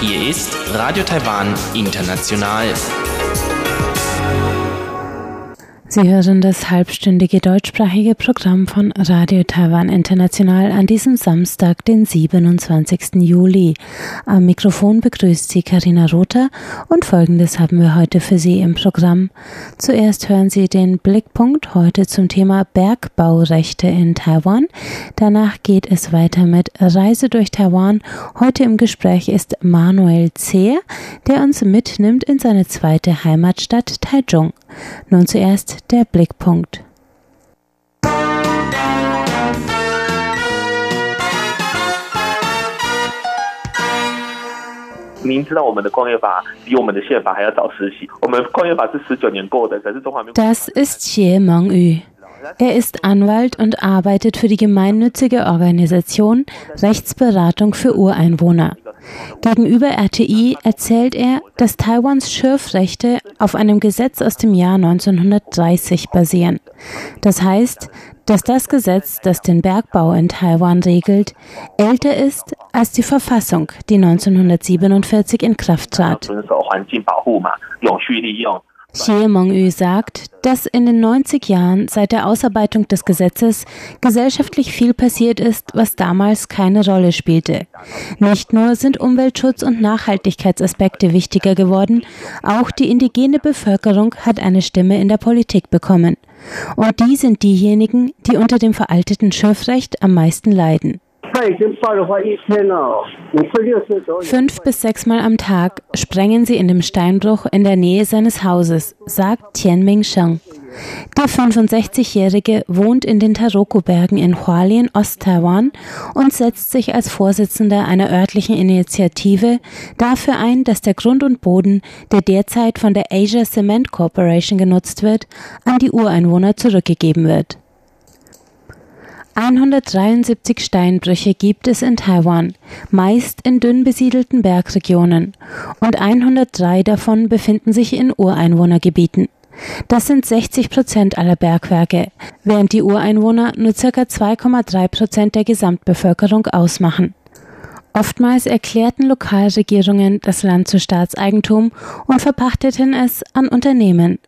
Hier ist Radio Taiwan International. Sie hören das halbstündige deutschsprachige Programm von Radio Taiwan International an diesem Samstag, den 27. Juli. Am Mikrofon begrüßt Sie Karina Rother und Folgendes haben wir heute für Sie im Programm. Zuerst hören Sie den Blickpunkt heute zum Thema Bergbaurechte in Taiwan. Danach geht es weiter mit Reise durch Taiwan. Heute im Gespräch ist Manuel Zehr, der uns mitnimmt in seine zweite Heimatstadt Taichung. Nun zuerst der Blickpunkt. Das ist Xie Mengyu. Er ist Anwalt und arbeitet für die gemeinnützige Organisation Rechtsberatung für Ureinwohner. Gegenüber RTI erzählt er, dass Taiwans Schürfrechte auf einem Gesetz aus dem Jahr 1930 basieren. Das heißt, dass das Gesetz, das den Bergbau in Taiwan regelt, älter ist als die Verfassung, die 1947 in Kraft trat. Xie Mengyu sagt, dass in den 90 Jahren seit der Ausarbeitung des Gesetzes gesellschaftlich viel passiert ist, was damals keine Rolle spielte. Nicht nur sind Umweltschutz und Nachhaltigkeitsaspekte wichtiger geworden, auch die indigene Bevölkerung hat eine Stimme in der Politik bekommen. Und die sind diejenigen, die unter dem veralteten Schürfrecht am meisten leiden. Fünf bis sechsmal am Tag sprengen sie in dem Steinbruch in der Nähe seines Hauses, sagt Tianming Sheng. Der 65-Jährige wohnt in den Taroko-Bergen in Hualien, Ost-Taiwan und setzt sich als Vorsitzender einer örtlichen Initiative dafür ein, dass der Grund und Boden, der derzeit von der Asia Cement Corporation genutzt wird, an die Ureinwohner zurückgegeben wird. 173 Steinbrüche gibt es in Taiwan, meist in dünn besiedelten Bergregionen, und 103 davon befinden sich in Ureinwohnergebieten. Das sind 60 Prozent aller Bergwerke, während die Ureinwohner nur ca. 2,3 Prozent der Gesamtbevölkerung ausmachen. Oftmals erklärten Lokalregierungen das Land zu Staatseigentum und verpachteten es an Unternehmen.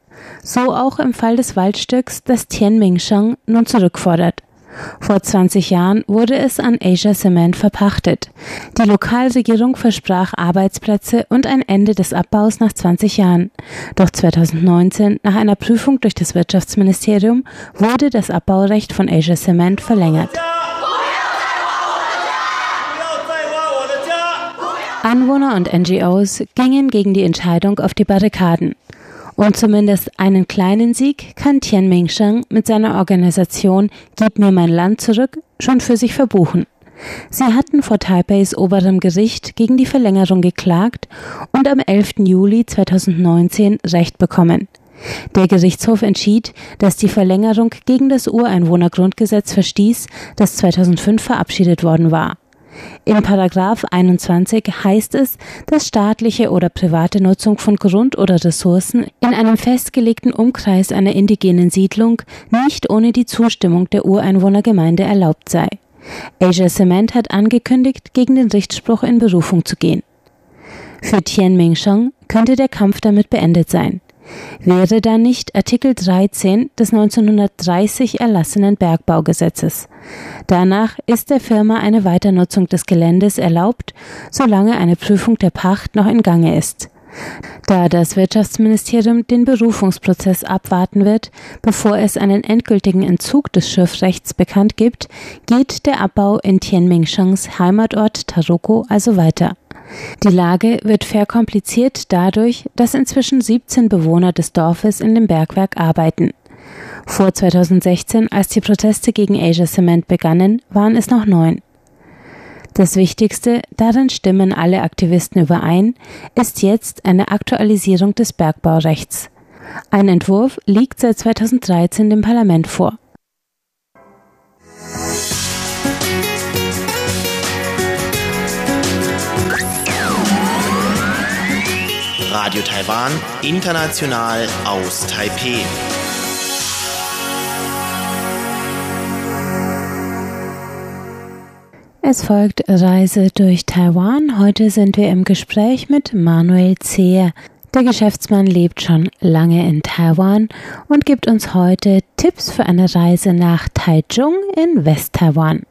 So auch im Fall des Waldstücks, das Tianmingsheng nun zurückfordert. Vor 20 Jahren wurde es an Asia Cement verpachtet. Die Lokalregierung versprach Arbeitsplätze und ein Ende des Abbaus nach 20 Jahren. Doch 2019, nach einer Prüfung durch das Wirtschaftsministerium, wurde das Abbaurecht von Asia Cement verlängert. Anwohner und NGOs gingen gegen die Entscheidung auf die Barrikaden. Und zumindest einen kleinen Sieg kann Tianming Sheng mit seiner Organisation Gib mir mein Land zurück schon für sich verbuchen. Sie hatten vor Taipeis oberem Gericht gegen die Verlängerung geklagt und am 11. Juli 2019 Recht bekommen. Der Gerichtshof entschied, dass die Verlängerung gegen das Ureinwohnergrundgesetz verstieß, das 2005 verabschiedet worden war. In Paragraph 21 heißt es, dass staatliche oder private Nutzung von Grund oder Ressourcen in einem festgelegten Umkreis einer indigenen Siedlung nicht ohne die Zustimmung der Ureinwohnergemeinde erlaubt sei. Asia Cement hat angekündigt, gegen den Richtspruch in Berufung zu gehen. Für Tianming Sheng könnte der Kampf damit beendet sein. Wäre da nicht Artikel 13 des 1930 erlassenen Bergbaugesetzes. Danach ist der Firma eine Weiternutzung des Geländes erlaubt, solange eine Prüfung der Pacht noch in Gange ist. Da das Wirtschaftsministerium den Berufungsprozess abwarten wird, bevor es einen endgültigen Entzug des Schiffrechts bekannt gibt, geht der Abbau in Tianmingshangs Heimatort Taroko also weiter. Die Lage wird verkompliziert dadurch, dass inzwischen 17 Bewohner des Dorfes in dem Bergwerk arbeiten. Vor 2016, als die Proteste gegen Asia Cement begannen, waren es noch neun. Das Wichtigste, darin stimmen alle Aktivisten überein, ist jetzt eine Aktualisierung des Bergbaurechts. Ein Entwurf liegt seit 2013 dem Parlament vor. Radio Taiwan, international aus Taipei. Es folgt Reise durch Taiwan. Heute sind wir im Gespräch mit Manuel Zehr. Der Geschäftsmann lebt schon lange in Taiwan und gibt uns heute Tipps für eine Reise nach Taichung in West-Taiwan.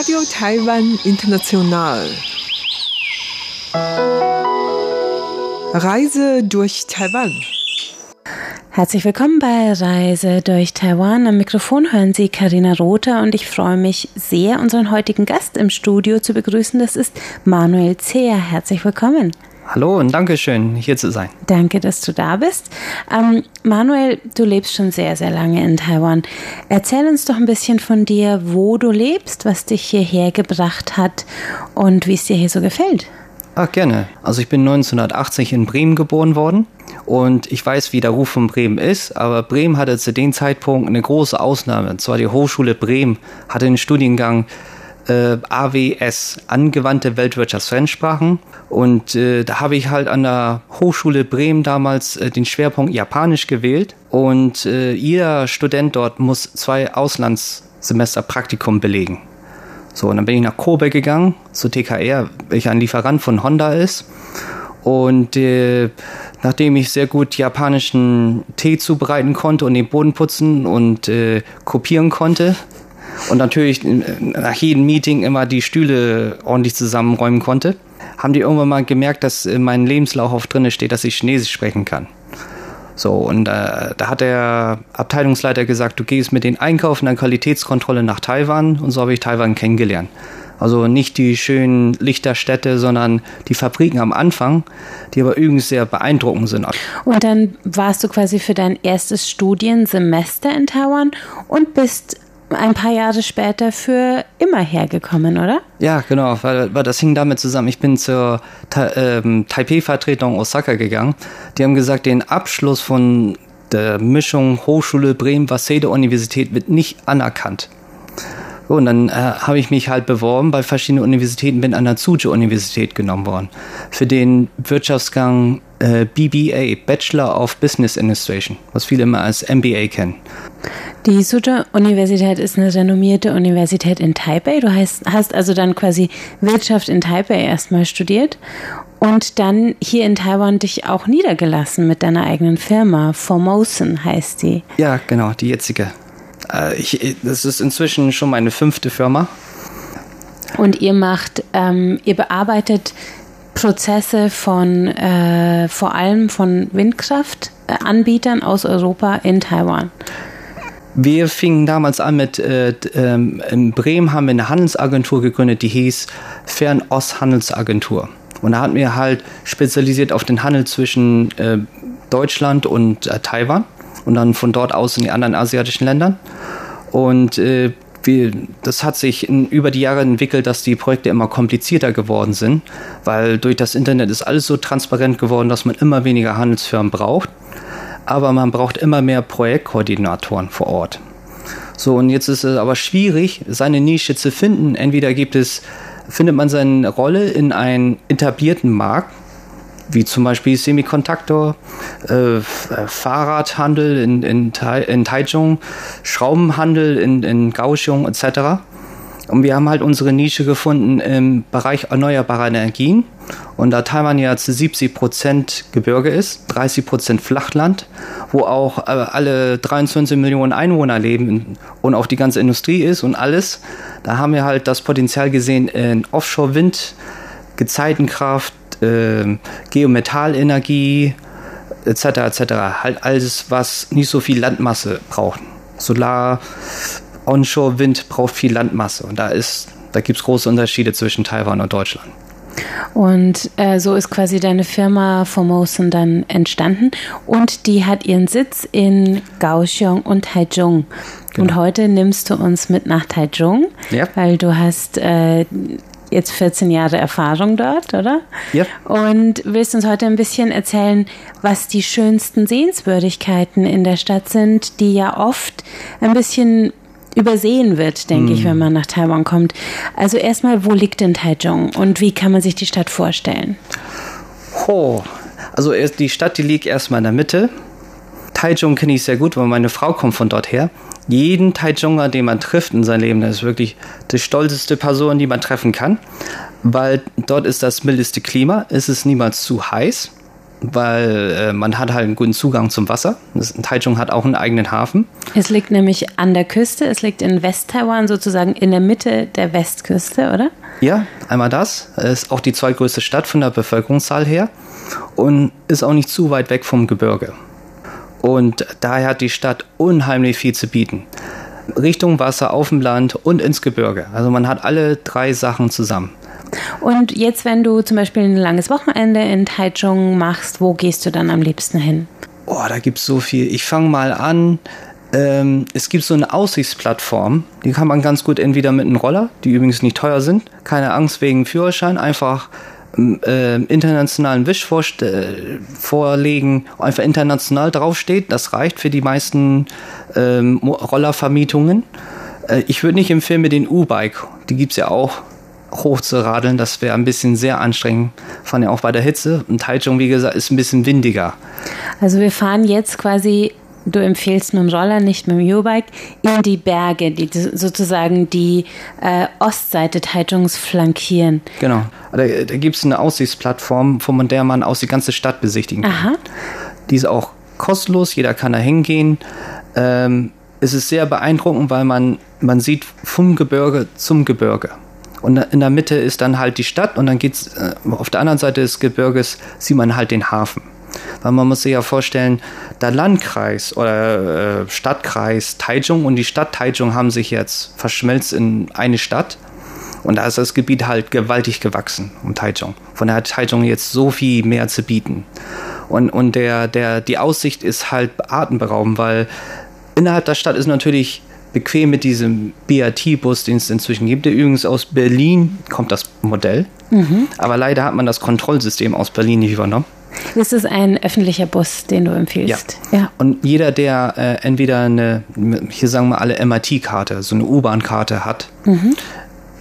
Radio Taiwan International. Reise durch Taiwan. Herzlich willkommen bei Reise durch Taiwan. Am Mikrofon hören Sie Karina Rother und ich freue mich sehr, unseren heutigen Gast im Studio zu begrüßen. Das ist Manuel Zehr. Herzlich willkommen. Hallo und danke schön, hier zu sein. Danke, dass du da bist. Ähm, Manuel, du lebst schon sehr, sehr lange in Taiwan. Erzähl uns doch ein bisschen von dir, wo du lebst, was dich hierher gebracht hat und wie es dir hier so gefällt. Ach, gerne. Also ich bin 1980 in Bremen geboren worden und ich weiß, wie der Ruf von Bremen ist, aber Bremen hatte zu dem Zeitpunkt eine große Ausnahme. Und zwar die Hochschule Bremen hatte einen Studiengang äh, AWS, angewandte Weltwirtschaftsfremdsprachen. Und äh, da habe ich halt an der Hochschule Bremen damals äh, den Schwerpunkt Japanisch gewählt. Und äh, jeder Student dort muss zwei Auslandssemester Praktikum belegen. So, und dann bin ich nach Kobe gegangen, zu TKR, welcher ein Lieferant von Honda ist. Und äh, nachdem ich sehr gut japanischen Tee zubereiten konnte und den Boden putzen und äh, kopieren konnte, und natürlich nach jedem Meeting immer die Stühle ordentlich zusammenräumen konnte, haben die irgendwann mal gemerkt, dass in meinem Lebenslauf auf drinne steht, dass ich Chinesisch sprechen kann. So, und äh, da hat der Abteilungsleiter gesagt, du gehst mit den Einkaufen der Qualitätskontrolle nach Taiwan und so habe ich Taiwan kennengelernt. Also nicht die schönen Lichterstädte, sondern die Fabriken am Anfang, die aber übrigens sehr beeindruckend sind. Und dann warst du quasi für dein erstes Studiensemester in Taiwan und bist ein paar Jahre später für immer hergekommen, oder? Ja, genau, weil, weil das hing damit zusammen. Ich bin zur Ta ähm, Taipei-Vertretung Osaka gegangen. Die haben gesagt, den Abschluss von der Mischung Hochschule Bremen Waseda Universität wird nicht anerkannt. Und dann äh, habe ich mich halt beworben bei verschiedenen Universitäten, bin an der Tsuju Universität genommen worden. Für den Wirtschaftsgang äh, BBA, Bachelor of Business Administration, was viele immer als MBA kennen. Die Suzhou Universität ist eine renommierte Universität in Taipei. Du hast, hast also dann quasi Wirtschaft in Taipei erstmal studiert und dann hier in Taiwan dich auch niedergelassen mit deiner eigenen Firma. Formosan heißt die. Ja, genau, die jetzige. Äh, ich, das ist inzwischen schon meine fünfte Firma. Und ihr macht, ähm, ihr bearbeitet Prozesse von äh, vor allem von Windkraftanbietern aus Europa in Taiwan. Wir fingen damals an mit, äh, ähm, in Bremen haben wir eine Handelsagentur gegründet, die hieß Fernost-Handelsagentur. Und da hatten wir halt spezialisiert auf den Handel zwischen äh, Deutschland und äh, Taiwan und dann von dort aus in die anderen asiatischen Ländern. Und äh, wir, das hat sich in, über die Jahre entwickelt, dass die Projekte immer komplizierter geworden sind, weil durch das Internet ist alles so transparent geworden, dass man immer weniger Handelsfirmen braucht. Aber man braucht immer mehr Projektkoordinatoren vor Ort. So, und jetzt ist es aber schwierig, seine Nische zu finden. Entweder gibt es, findet man seine Rolle in einem etablierten Markt, wie zum Beispiel Semikontaktor, äh, Fahrradhandel in, in, in Taichung, Schraubenhandel in, in Kaohsiung etc. Und wir haben halt unsere Nische gefunden im Bereich erneuerbarer Energien. Und da Taiwan ja zu 70 Prozent Gebirge ist, 30 Prozent Flachland, wo auch äh, alle 23 Millionen Einwohner leben und auch die ganze Industrie ist und alles, da haben wir halt das Potenzial gesehen in Offshore-Wind, Gezeitenkraft, äh, Geometallenergie etc. etc. Halt alles, was nicht so viel Landmasse braucht. Solar, Onshore, Wind braucht viel Landmasse und da ist, da gibt es große Unterschiede zwischen Taiwan und Deutschland. Und äh, so ist quasi deine Firma Formosan dann entstanden und die hat ihren Sitz in Kaohsiung und Taichung. Genau. Und heute nimmst du uns mit nach Taichung, ja. weil du hast äh, jetzt 14 Jahre Erfahrung dort, oder? Ja. Und willst uns heute ein bisschen erzählen, was die schönsten Sehenswürdigkeiten in der Stadt sind, die ja oft ein bisschen übersehen wird, denke ich, wenn man nach Taiwan kommt. Also erstmal, wo liegt denn Taichung und wie kann man sich die Stadt vorstellen? Oh, also die Stadt, die liegt erstmal in der Mitte. Taichung kenne ich sehr gut, weil meine Frau kommt von dort her. Jeden Taichunger, den man trifft in seinem Leben, das ist wirklich die stolzeste Person, die man treffen kann, weil dort ist das mildeste Klima, es ist niemals zu heiß, weil äh, man hat halt einen guten Zugang zum Wasser. Das, Taichung hat auch einen eigenen Hafen. Es liegt nämlich an der Küste, es liegt in West-Taiwan, sozusagen in der Mitte der Westküste, oder? Ja, einmal das. Es ist auch die zweitgrößte Stadt von der Bevölkerungszahl her und ist auch nicht zu weit weg vom Gebirge. Und daher hat die Stadt unheimlich viel zu bieten. Richtung Wasser, auf dem Land und ins Gebirge. Also man hat alle drei Sachen zusammen. Und jetzt, wenn du zum Beispiel ein langes Wochenende in Taichung machst, wo gehst du dann am liebsten hin? Oh, da gibt es so viel. Ich fange mal an. Ähm, es gibt so eine Aussichtsplattform, die kann man ganz gut entweder mit einem Roller, die übrigens nicht teuer sind, keine Angst wegen Führerschein, einfach äh, internationalen Wisch vorlegen, einfach international draufsteht. Das reicht für die meisten ähm, Rollervermietungen. Äh, ich würde nicht empfehlen mit den U-Bike, die gibt es ja auch, hoch zu radeln. Das wäre ein bisschen sehr anstrengend, vor allem auch bei der Hitze. Und Taichung, wie gesagt, ist ein bisschen windiger. Also wir fahren jetzt quasi du empfehlst mit dem Roller, nicht mit dem U-Bike, in die Berge, die sozusagen die äh, Ostseite Taichungs flankieren. Genau. Da, da gibt es eine Aussichtsplattform, von der man aus die ganze Stadt besichtigen kann. Aha. Die ist auch kostenlos, jeder kann da hingehen. Ähm, es ist sehr beeindruckend, weil man, man sieht vom Gebirge zum Gebirge. Und in der Mitte ist dann halt die Stadt und dann geht's äh, auf der anderen Seite des Gebirges sieht man halt den Hafen. Weil man muss sich ja vorstellen, der Landkreis oder äh, Stadtkreis Taichung und die Stadt Taichung haben sich jetzt verschmelzt in eine Stadt. Und da ist das Gebiet halt gewaltig gewachsen um Taichung. Von daher hat Taichung jetzt so viel mehr zu bieten. Und, und der, der, die Aussicht ist halt atemberaubend, weil innerhalb der Stadt ist natürlich bequem mit diesem BRT-Bus, den es inzwischen gibt. Der übrigens aus Berlin kommt das Modell. Mhm. Aber leider hat man das Kontrollsystem aus Berlin nicht übernommen. Ist es ein öffentlicher Bus, den du empfiehlst? Ja. ja. Und jeder, der äh, entweder eine, hier sagen wir alle MIT-Karte, so eine U-Bahn-Karte hat, mhm.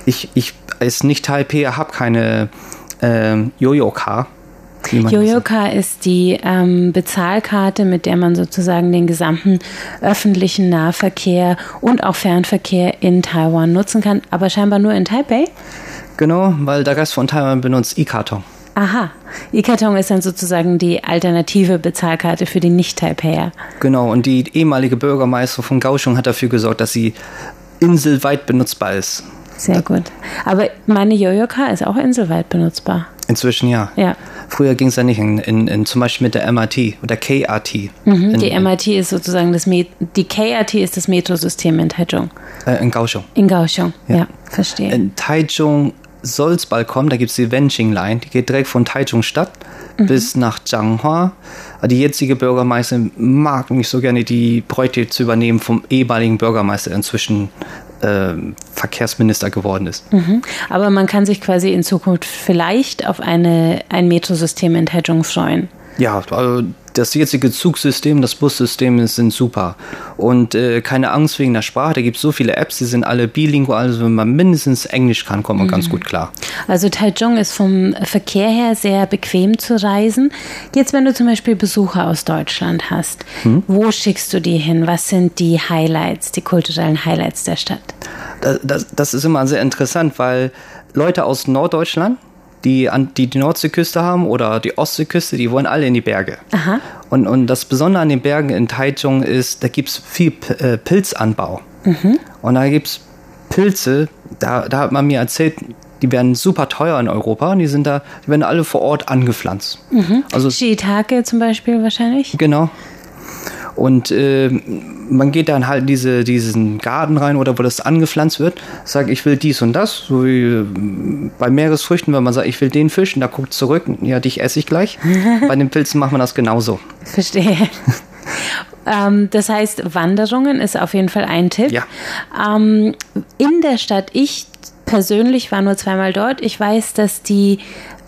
ich, ich als Nicht-Taipei habe keine äh, Jojo-Car. Jojo-Car ist die ähm, Bezahlkarte, mit der man sozusagen den gesamten öffentlichen Nahverkehr und auch Fernverkehr in Taiwan nutzen kann, aber scheinbar nur in Taipei. Genau, weil der Rest von Taiwan benutzt E-Karton. Aha. E-Karton ist dann sozusagen die alternative Bezahlkarte für die Nicht-Taipeier. Genau, und die ehemalige Bürgermeister von Kaohsiung hat dafür gesorgt, dass sie inselweit benutzbar ist. Sehr gut. Aber meine Jojo-Car ist auch inselweit benutzbar. Inzwischen ja. Ja. Früher ging es ja nicht, in, in, in, zum Beispiel mit der MRT oder KRT. Mhm, in, die MRT ist sozusagen das Met die KRT ist das Metrosystem in Taichung. Äh, in Kaohsiung. In Kaohsiung, ja, ja verstehe. In Taichung soll es bald kommen. Da gibt es die Wenqing Line, die geht direkt von Taichung Stadt mhm. bis nach Changhua. Die jetzige Bürgermeisterin mag nicht so gerne die Projekte zu übernehmen vom ehemaligen Bürgermeister, der inzwischen äh, Verkehrsminister geworden ist. Mhm. Aber man kann sich quasi in Zukunft vielleicht auf eine, ein Metrosystem in Taichung freuen. Ja, also das jetzige Zugsystem, das Bussystem sind super. Und äh, keine Angst wegen der Sprache, da gibt es so viele Apps, die sind alle bilingual, also wenn man mindestens Englisch kann, kommt man mhm. ganz gut klar. Also Taichung ist vom Verkehr her sehr bequem zu reisen. Jetzt, wenn du zum Beispiel Besucher aus Deutschland hast, mhm. wo schickst du die hin? Was sind die Highlights, die kulturellen Highlights der Stadt? Das, das, das ist immer sehr interessant, weil Leute aus Norddeutschland, die, an, die die Nordseeküste haben oder die Ostseeküste, die wollen alle in die Berge. Aha. Und, und das Besondere an den Bergen in Taichung ist, da gibt es viel äh, Pilzanbau. Mhm. Und da gibt es Pilze, da, da hat man mir erzählt, die werden super teuer in Europa und die sind da, die werden alle vor Ort angepflanzt. Mhm. Also Shiitake zum Beispiel wahrscheinlich? Genau. Und äh, man geht dann halt in diese, diesen Garten rein oder wo das angepflanzt wird, sagt, ich will dies und das, so wie äh, bei Meeresfrüchten, wenn man sagt, ich will den Fisch und da guckt zurück, ja, dich esse ich gleich. bei den Pilzen macht man das genauso. Verstehe. ähm, das heißt, Wanderungen ist auf jeden Fall ein Tipp. Ja. Ähm, in der Stadt, ich persönlich war nur zweimal dort. Ich weiß, dass die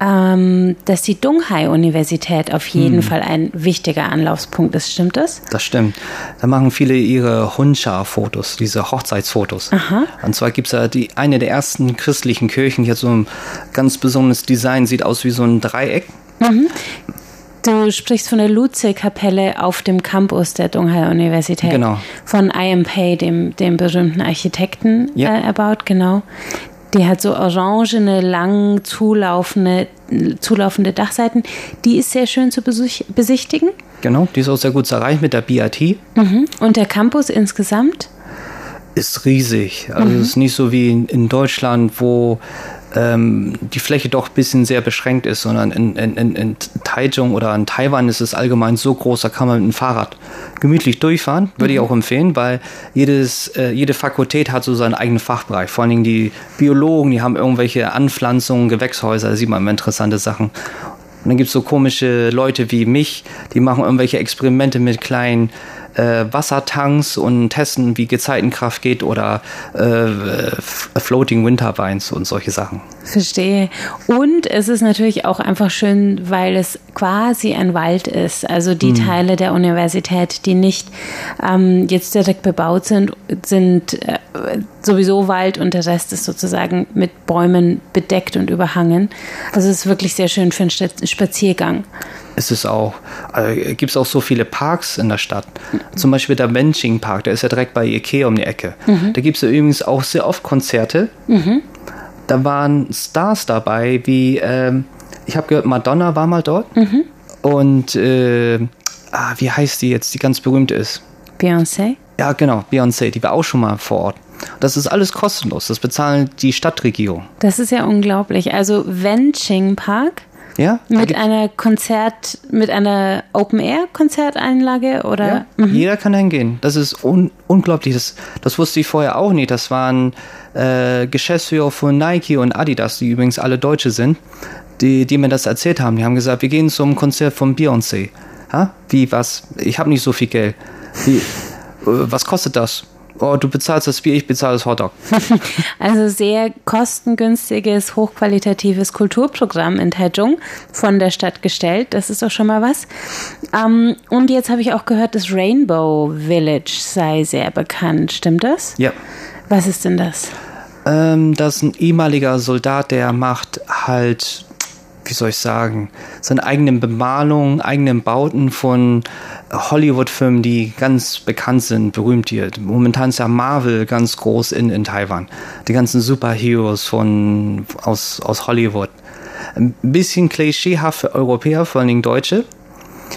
ähm, dass die Donghai-Universität auf jeden Hm. Fall ein wichtiger Anlaufspunkt ist. Stimmt das? Das stimmt. Da machen viele ihre Hunscha-Fotos, diese Hochzeitsfotos. Aha. Und zwar gibt es da die, eine der ersten christlichen Kirchen, die hat so ein ganz besonderes Design, sieht aus wie so ein Dreieck. Du sprichst von der Luze-Kapelle auf dem Campus der Donghai-Universität. Genau. Von I.M. Pei, dem, dem berühmten Architekten, Ja. äh, erbaut, genau. Die hat so orangene, lang zulaufende, zulaufende Dachseiten. Die ist sehr schön zu besichtigen. Genau, die ist auch sehr gut zu erreichen mit der BRT. Mhm. Und der Campus insgesamt? Ist riesig. Also es ist nicht so wie in Deutschland, wo ähm, die Fläche doch ein bisschen sehr beschränkt ist, sondern in, in, in, in Taichung oder in Taiwan ist es allgemein so groß, da kann man mit dem Fahrrad gemütlich durchfahren. Würde ich auch empfehlen, weil jedes, äh, jede Fakultät hat so seinen eigenen Fachbereich. Vor allen Dingen die Biologen, die haben irgendwelche Anpflanzungen, Gewächshäuser, da sieht man immer interessante Sachen. Und dann gibt es so komische Leute wie mich, die machen irgendwelche Experimente mit kleinen äh, Wassertanks und testen, wie Gezeitenkraft geht oder äh, Floating Winter Vines und solche Sachen. Verstehe. Und es ist natürlich auch einfach schön, weil es quasi ein Wald ist. Also die Teile der Universität, die nicht ähm, jetzt direkt bebaut sind, sind äh, sowieso Wald und der Rest ist sozusagen mit Bäumen bedeckt und überhangen. Also es ist wirklich sehr schön für einen Sta- Spaziergang. Es ist auch, äh, gibt es auch so viele Parks in der Stadt. Zum Beispiel der Wenching Park, der ist ja direkt bei Ikea um die Ecke. Da gibt es ja übrigens auch sehr oft Konzerte. Da waren Stars dabei, wie, ähm, ich habe gehört, Madonna war mal dort. Und, äh, ah, wie heißt die jetzt, die ganz berühmt ist? Beyoncé? Ja, genau, Beyoncé, die war auch schon mal vor Ort. Das ist alles kostenlos, das bezahlen die Stadtregierung. Das ist ja unglaublich. Also Wenching Park Ja? Mit einer Konzert, mit einer Open-Air-Konzertanlage oder? Ja, jeder kann hingehen. Das ist un unglaublich. Das, das wusste ich vorher auch nicht. Das waren äh, Geschäftsführer von Nike und Adidas, die übrigens alle Deutsche sind, die, die mir das erzählt haben. Die haben gesagt, wir gehen zum Konzert von Beyoncé. Ha? Wie, was? Ich habe nicht so viel Geld. Wie, äh, was kostet das? Oh, du bezahlst das Bier, ich bezahle das Hotdog. Also sehr kostengünstiges, hochqualitatives Kulturprogramm in Taichung von der Stadt gestellt. Das ist doch schon mal was. Ähm, und jetzt habe ich auch gehört, das Rainbow Village sei sehr bekannt. Stimmt das? Ja. Was ist denn das? Ähm, das ist ein ehemaliger Soldat, der macht halt, wie soll ich sagen, seine eigenen Bemalungen, eigenen Bauten von Hollywood-Filmen, die ganz bekannt sind, berühmt hier. Momentan ist ja Marvel ganz groß in, in Taiwan. Die ganzen Superheroes von, aus, aus Hollywood. Ein bisschen klischeehaft für Europäer, vor allen Dingen Deutsche.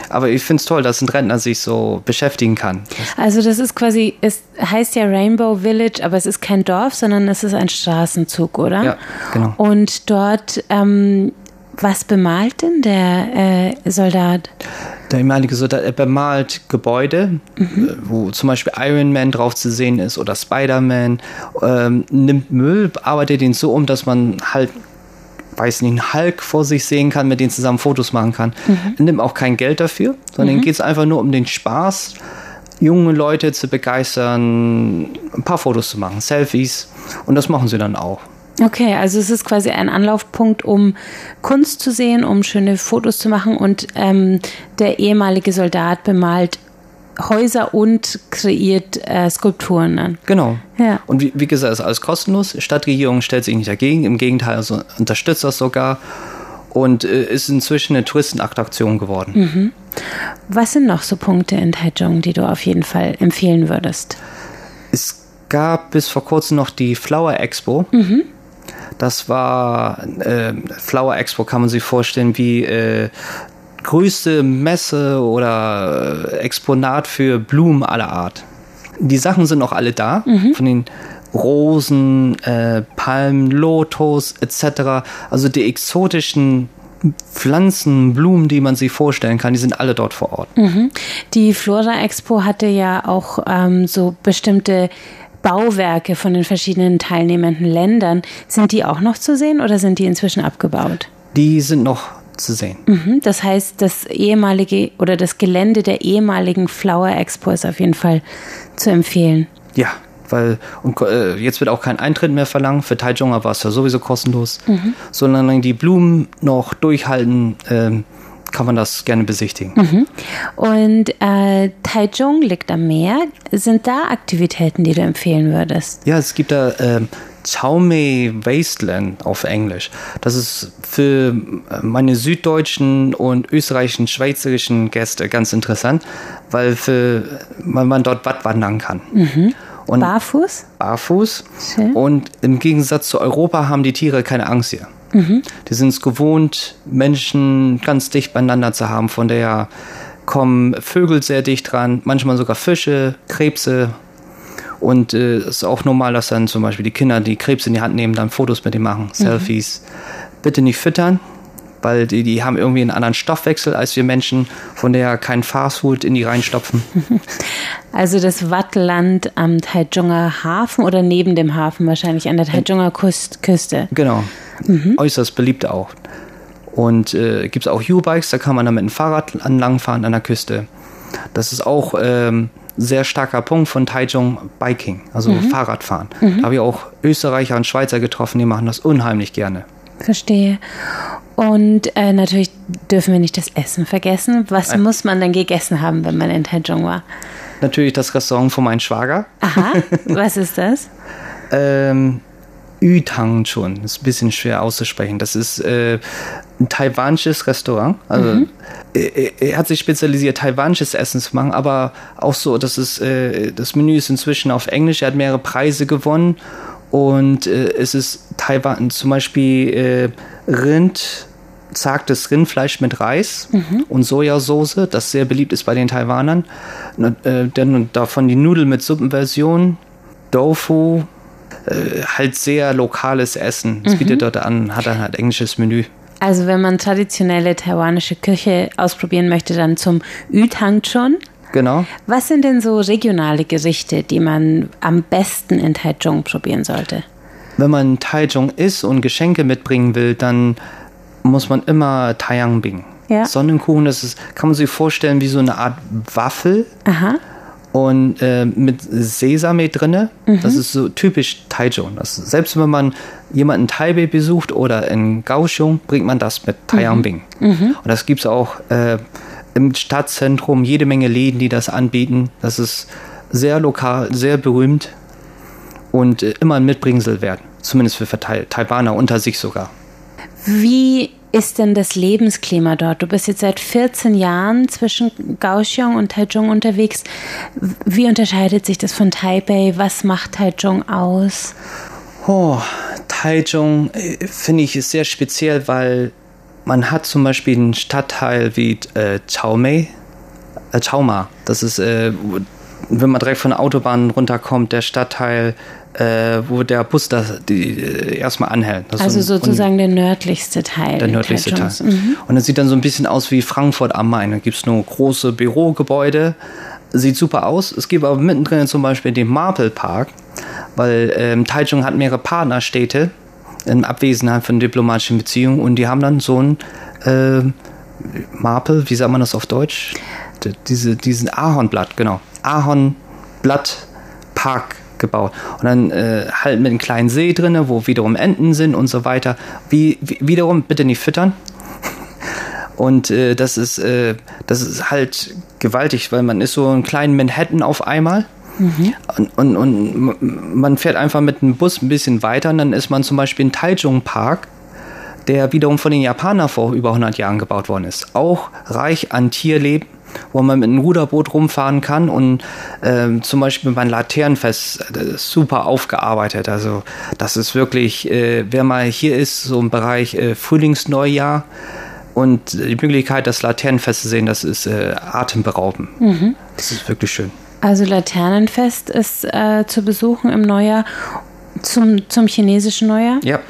Aber ich finde es toll, dass ein Rentner sich so beschäftigen kann. Also das ist quasi, es heißt ja Rainbow Village, aber es ist kein Dorf, sondern es ist ein Straßenzug, oder? Ja, genau. Und dort, ähm, was bemalt denn der äh, Soldat? Der ehemalige Soldat er bemalt Gebäude, äh, wo zum Beispiel Iron Man drauf zu sehen ist oder Spider-Man, ähm, nimmt Müll, arbeitet ihn so um, dass man halt, weiß nicht, einen Hulk vor sich sehen kann, mit dem zusammen Fotos machen kann. Er nimmt auch kein Geld dafür, sondern geht es einfach nur um den Spaß, junge Leute zu begeistern, ein paar Fotos zu machen, Selfies und das machen sie dann auch. Okay, also es ist quasi ein Anlaufpunkt, um Kunst zu sehen, um schöne Fotos zu machen und ähm, der ehemalige Soldat bemalt Häuser und kreiert äh, Skulpturen an. Genau. Ja. Und wie, wie gesagt, ist alles kostenlos. Stadtregierung stellt sich nicht dagegen. Im Gegenteil, also unterstützt das sogar. Und äh, ist inzwischen eine Touristenattraktion geworden. Was sind noch so Punkte in Taichung, die du auf jeden Fall empfehlen würdest? Es gab bis vor kurzem noch die Flower Expo. Das war, äh, Flower Expo kann man sich vorstellen wie äh, größte Messe oder äh, Exponat für Blumen aller Art. Die Sachen sind noch alle da, von den Rosen, äh, Palmen, Lotus etc. Also die exotischen Pflanzen, Blumen, die man sich vorstellen kann, die sind alle dort vor Ort. Die Flora Expo hatte ja auch ähm, so bestimmte Bauwerke von den verschiedenen teilnehmenden Ländern. Sind die auch noch zu sehen oder sind die inzwischen abgebaut? Die sind noch zu sehen. Mhm, Das heißt, das ehemalige oder das Gelände der ehemaligen Flower Expo ist auf jeden Fall zu empfehlen. Ja, Weil und, äh, jetzt wird auch kein Eintritt mehr verlangt. Für Taichunga war es ja sowieso kostenlos. Mhm. Solange die Blumen noch durchhalten, äh, kann man das gerne besichtigen. Mhm. Und äh, Taichung liegt am Meer. Sind da Aktivitäten, die du empfehlen würdest? Ja, es gibt da äh, Chaomei Wasteland auf Englisch. Das ist für meine süddeutschen und österreichischen, schweizerischen Gäste ganz interessant, weil, für, weil man dort Watt wandern kann. Mhm. Und barfuß? Barfuß. Schön. Und im Gegensatz zu Europa haben die Tiere keine Angst hier. Mhm. Die sind es gewohnt, Menschen ganz dicht beieinander zu haben. Von daher kommen Vögel sehr dicht dran, manchmal sogar Fische, Krebse. Und äh, es ist auch normal, dass dann zum Beispiel die Kinder die Krebse in die Hand nehmen, dann Fotos mit dem machen, mhm. Selfies. Bitte nicht füttern, weil die, die haben irgendwie einen anderen Stoffwechsel als wir Menschen, von daher kein Fastfood in die reinstopfen. Also das Wattland am Taichunger Hafen oder neben dem Hafen wahrscheinlich an der Taichunger Küste. Genau, mhm. äußerst beliebt auch. Und äh, gibt es auch U-Bikes, da kann man dann mit dem Fahrrad anlangfahren an der Küste. Das ist auch ähm, sehr starker Punkt von Taichung Biking, also mhm. Fahrradfahren. Mhm. Da habe ich auch Österreicher und Schweizer getroffen, die machen das unheimlich gerne. Verstehe. Und äh, natürlich dürfen wir nicht das Essen vergessen. Was äh. muss man denn gegessen haben, wenn man in Taichung war? Natürlich das Restaurant von meinem Schwager. Aha, was ist das? ähm, Yutang schon, ist ein bisschen schwer auszusprechen. Das ist äh, ein taiwanisches Restaurant. Also mhm. er, er, hat sich spezialisiert, taiwanisches Essen zu machen, aber auch so, dass es äh, das Menü ist inzwischen auf Englisch. Er hat mehrere Preise gewonnen und äh, es ist Taiwan zum Beispiel äh, Rind, zartes Rindfleisch mit Reis mhm. und Sojasauce, das sehr beliebt ist bei den Taiwanern. Äh, dann davon die Nudeln mit Suppenversion, Tofu, äh, halt sehr lokales Essen. Es mhm. bietet dort an, hat dann halt englisches Menü. Also wenn man traditionelle taiwanische Küche ausprobieren möchte, dann zum Yutangchon. Genau. Was sind denn so regionale Gerichte, die man am besten in Taichung probieren sollte? Wenn man Taichung isst und Geschenke mitbringen will, dann muss man immer Taiyangbing. Ja. Sonnenkuchen, das ist, kann man sich vorstellen wie so eine Art Waffel. Aha. Und äh, mit Sesame drinne. Mhm. Das ist so typisch Taichung. Das, selbst wenn man jemanden in Taipei besucht oder in Kaohsiung, bringt man das mit Taiyangbing. Mhm. Mhm. Und das gibt es auch äh, im Stadtzentrum jede Menge Läden, die das anbieten. Das ist sehr lokal, sehr berühmt und äh, immer ein Mitbringsel wert. Zumindest für Taiwaner unter sich sogar. Wie ist denn das Lebensklima dort? Du bist jetzt seit 14 Jahren zwischen Kaohsiung und Taichung unterwegs. Wie unterscheidet sich das von Taipei? Was macht Taichung aus? Oh, Taichung äh, finde ich ist sehr speziell, weil man hat zum Beispiel einen Stadtteil wie äh, Chaomei, äh. Das ist, äh, wenn man direkt von der Autobahn runterkommt, der Stadtteil, äh, wo der Bus das, die, äh, erstmal anhält. Das also so, sozusagen der nördlichste Teil. Der nördlichste Teil. Mhm. Und das sieht dann so ein bisschen aus wie Frankfurt am Main. Da gibt es nur große Bürogebäude. Sieht super aus. Es gibt aber mittendrin zum Beispiel den Marble Park, weil ähm, Taichung hat mehrere Partnerstädte in Abwesenheit von diplomatischen Beziehungen und die haben dann so ein äh, Marple, wie sagt man das auf Deutsch? Diese, diesen Ahornblatt, genau. Ahornblattpark gebaut. Und dann äh, halt mit einem kleinen See drin, wo wiederum Enten sind und so weiter. Wie, wie wiederum, bitte nicht füttern. Und äh, das ist äh, das ist halt gewaltig, weil man ist so ein kleinen Manhattan auf einmal Mhm. Und, und, und, man fährt einfach mit dem Bus ein bisschen weiter und dann ist man zum Beispiel in Taichung Park, der wiederum von den Japanern vor über 100 Jahren gebaut worden ist. Auch reich an Tierleben, wo man mit einem Ruderboot rumfahren kann und äh, zum Beispiel beim Laternenfest super aufgearbeitet. Also das ist wirklich, äh, wer mal hier ist, so im Bereich äh, Frühlingsneujahr und die Möglichkeit, das Laternenfest zu sehen, das ist äh, atemberaubend. Mhm. Das ist wirklich schön. Also Laternenfest ist äh, zu besuchen im Neujahr zum, zum chinesischen Neujahr. Ja.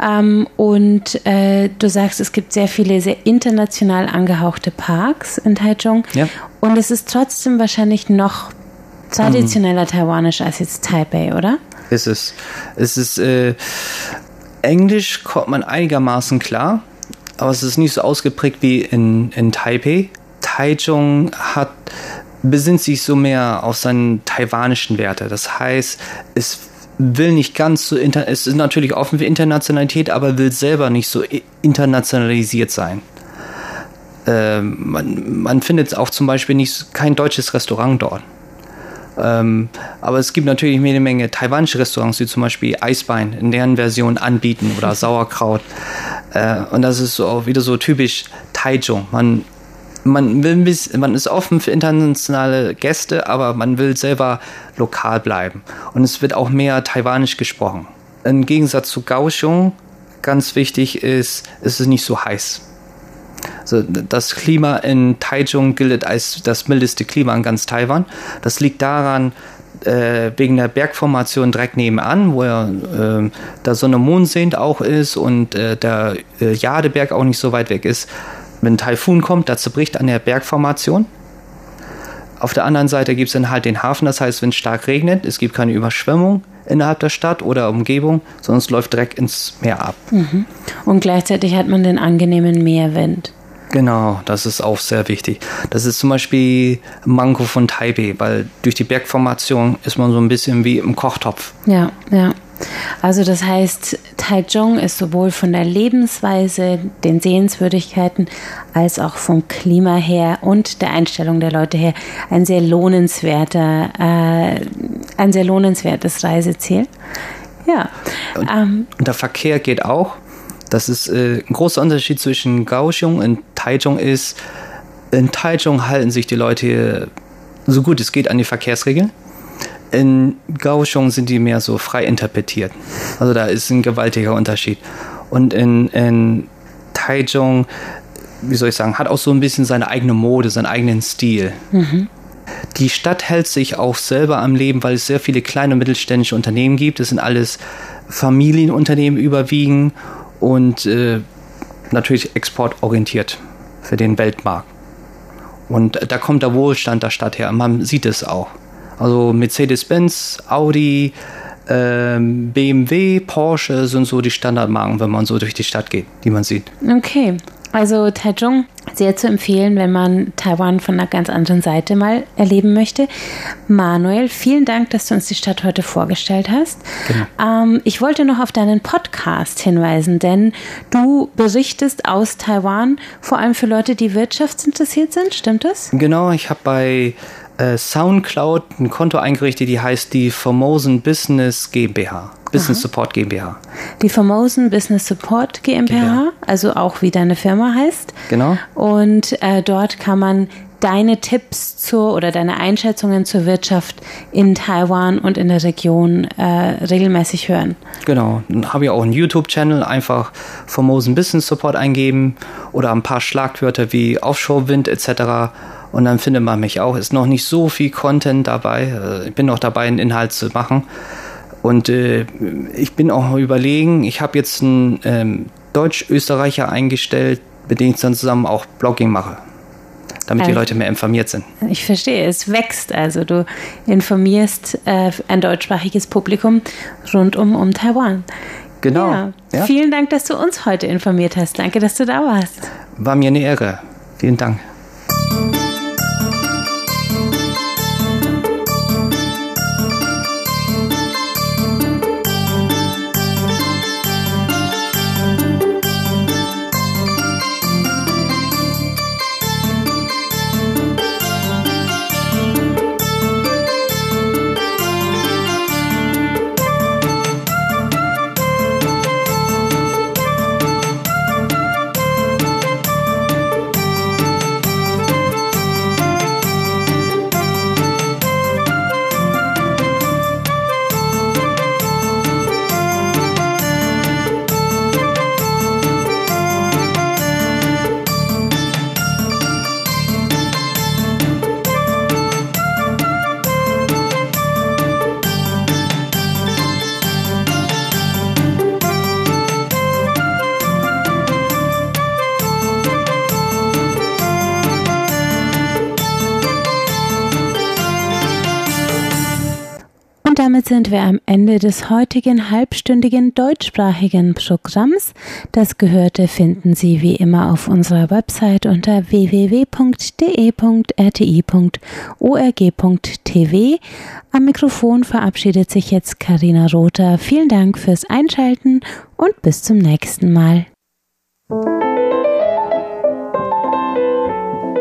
Ähm, und äh, du sagst, es gibt sehr viele sehr international angehauchte Parks in Taichung. Ja. Und es ist trotzdem wahrscheinlich noch traditioneller mhm. taiwanisch als jetzt Taipei, oder? Es ist. Es ist äh, Englisch kommt man einigermaßen klar, aber es ist nicht so ausgeprägt wie in, in Taipei. Taichung hat besinnt sich so mehr auf seine taiwanischen Werte. Das heißt, es will nicht ganz so, inter es ist natürlich offen für Internationalität, aber will selber nicht so internationalisiert sein. Ähm, man, man findet auch zum Beispiel nicht kein deutsches Restaurant dort. Ähm, aber es gibt natürlich eine Menge taiwanische Restaurants, die zum Beispiel Eisbein in deren Version anbieten oder Sauerkraut. Äh, und das ist so auch wieder so typisch Taichung. Man, man, will man ist offen für internationale Gäste, aber man will selber lokal bleiben. Und es wird auch mehr taiwanisch gesprochen. Im Gegensatz zu Kaohsiung, ganz wichtig ist, es ist nicht so heiß. Also das Klima in Taichung gilt als das mildeste Klima in ganz Taiwan. Das liegt daran, äh, wegen der Bergformation direkt nebenan, wo ja, äh, da so eine Mondsehend auch ist und äh, der äh, Jadeberg auch nicht so weit weg ist. Wenn ein Taifun kommt, da zerbricht an der Bergformation. Auf der anderen Seite gibt es dann halt den Hafen, das heißt, wenn es stark regnet, es gibt keine Überschwemmung innerhalb der Stadt oder Umgebung, sondern es läuft direkt ins Meer ab. Mhm. Und gleichzeitig hat man den angenehmen Meerwind. Genau, das ist auch sehr wichtig. Das ist zum Beispiel Manko von Taipei, weil durch die Bergformation ist man so ein bisschen wie im Kochtopf. Ja, ja. Also das heißt, Taichung ist sowohl von der Lebensweise, den Sehenswürdigkeiten, als auch vom Klima her und der Einstellung der Leute her ein sehr lohnenswerter, äh, ein sehr lohnenswertes Reiseziel. Ja. Und, ähm, und der Verkehr geht auch. Das ist äh, ein großer Unterschied zwischen Kaohsiung und Taichung ist, in Taichung halten sich die Leute so gut es geht an die Verkehrsregeln. In Kaohsiung sind die mehr so frei interpretiert. Also da ist ein gewaltiger Unterschied. Und in, in Taichung, wie soll ich sagen, hat auch so ein bisschen seine eigene Mode, seinen eigenen Stil. Mhm. Die Stadt hält sich auch selber am Leben, weil es sehr viele kleine und mittelständische Unternehmen gibt. Es sind alles Familienunternehmen überwiegend und äh, natürlich exportorientiert für den Weltmarkt. Und da kommt der Wohlstand der Stadt her. Man sieht es auch. Also Mercedes-Benz, Audi, äh, BMW, Porsche sind so die Standardmarken, wenn man so durch die Stadt geht, die man sieht. Okay. Also Taichung sehr zu empfehlen, wenn man Taiwan von einer ganz anderen Seite mal erleben möchte. Manuel, vielen Dank, dass du uns die Stadt heute vorgestellt hast. Genau. Ähm, ich wollte noch auf deinen Podcast hinweisen, denn du berichtest aus Taiwan, vor allem für Leute, die wirtschaftsinteressiert sind. Stimmt das? Genau, ich habe bei äh, Soundcloud ein Konto eingerichtet, die heißt die Formosen Business GmbH. Business Aha. Support GmbH. Die Formosen Business Support GmbH, GmbH, also auch wie deine Firma heißt. Genau. Und äh, dort kann man deine Tipps zur oder deine Einschätzungen zur Wirtschaft in Taiwan und in der Region äh, regelmäßig hören. Genau, dann habe ich auch einen YouTube-Channel, einfach Formosen Business Support eingeben oder ein paar Schlagwörter wie Offshore-Wind etc. Und dann findet man mich auch. Ist noch nicht so viel Content dabei. Äh, ich bin noch dabei, einen Inhalt zu machen. Und äh, ich bin auch überlegen, ich habe jetzt einen ähm, Deutsch-Österreicher eingestellt, mit dem ich dann zusammen auch Blogging mache damit also, die Leute mehr informiert sind. Ich verstehe, es wächst. Also du informierst äh, ein deutschsprachiges Publikum rund um, um Taiwan. Genau. Ja, ja. Vielen Dank, dass du uns heute informiert hast. Danke, dass du da warst. War mir eine Ehre. Vielen Dank. Damit sind wir am Ende des heutigen halbstündigen deutschsprachigen Programms. Das Gehörte finden Sie wie immer auf unserer Website unter www.de.rti.org.tv. Am Mikrofon verabschiedet sich jetzt Karina Rother. Vielen Dank fürs Einschalten und bis zum nächsten Mal.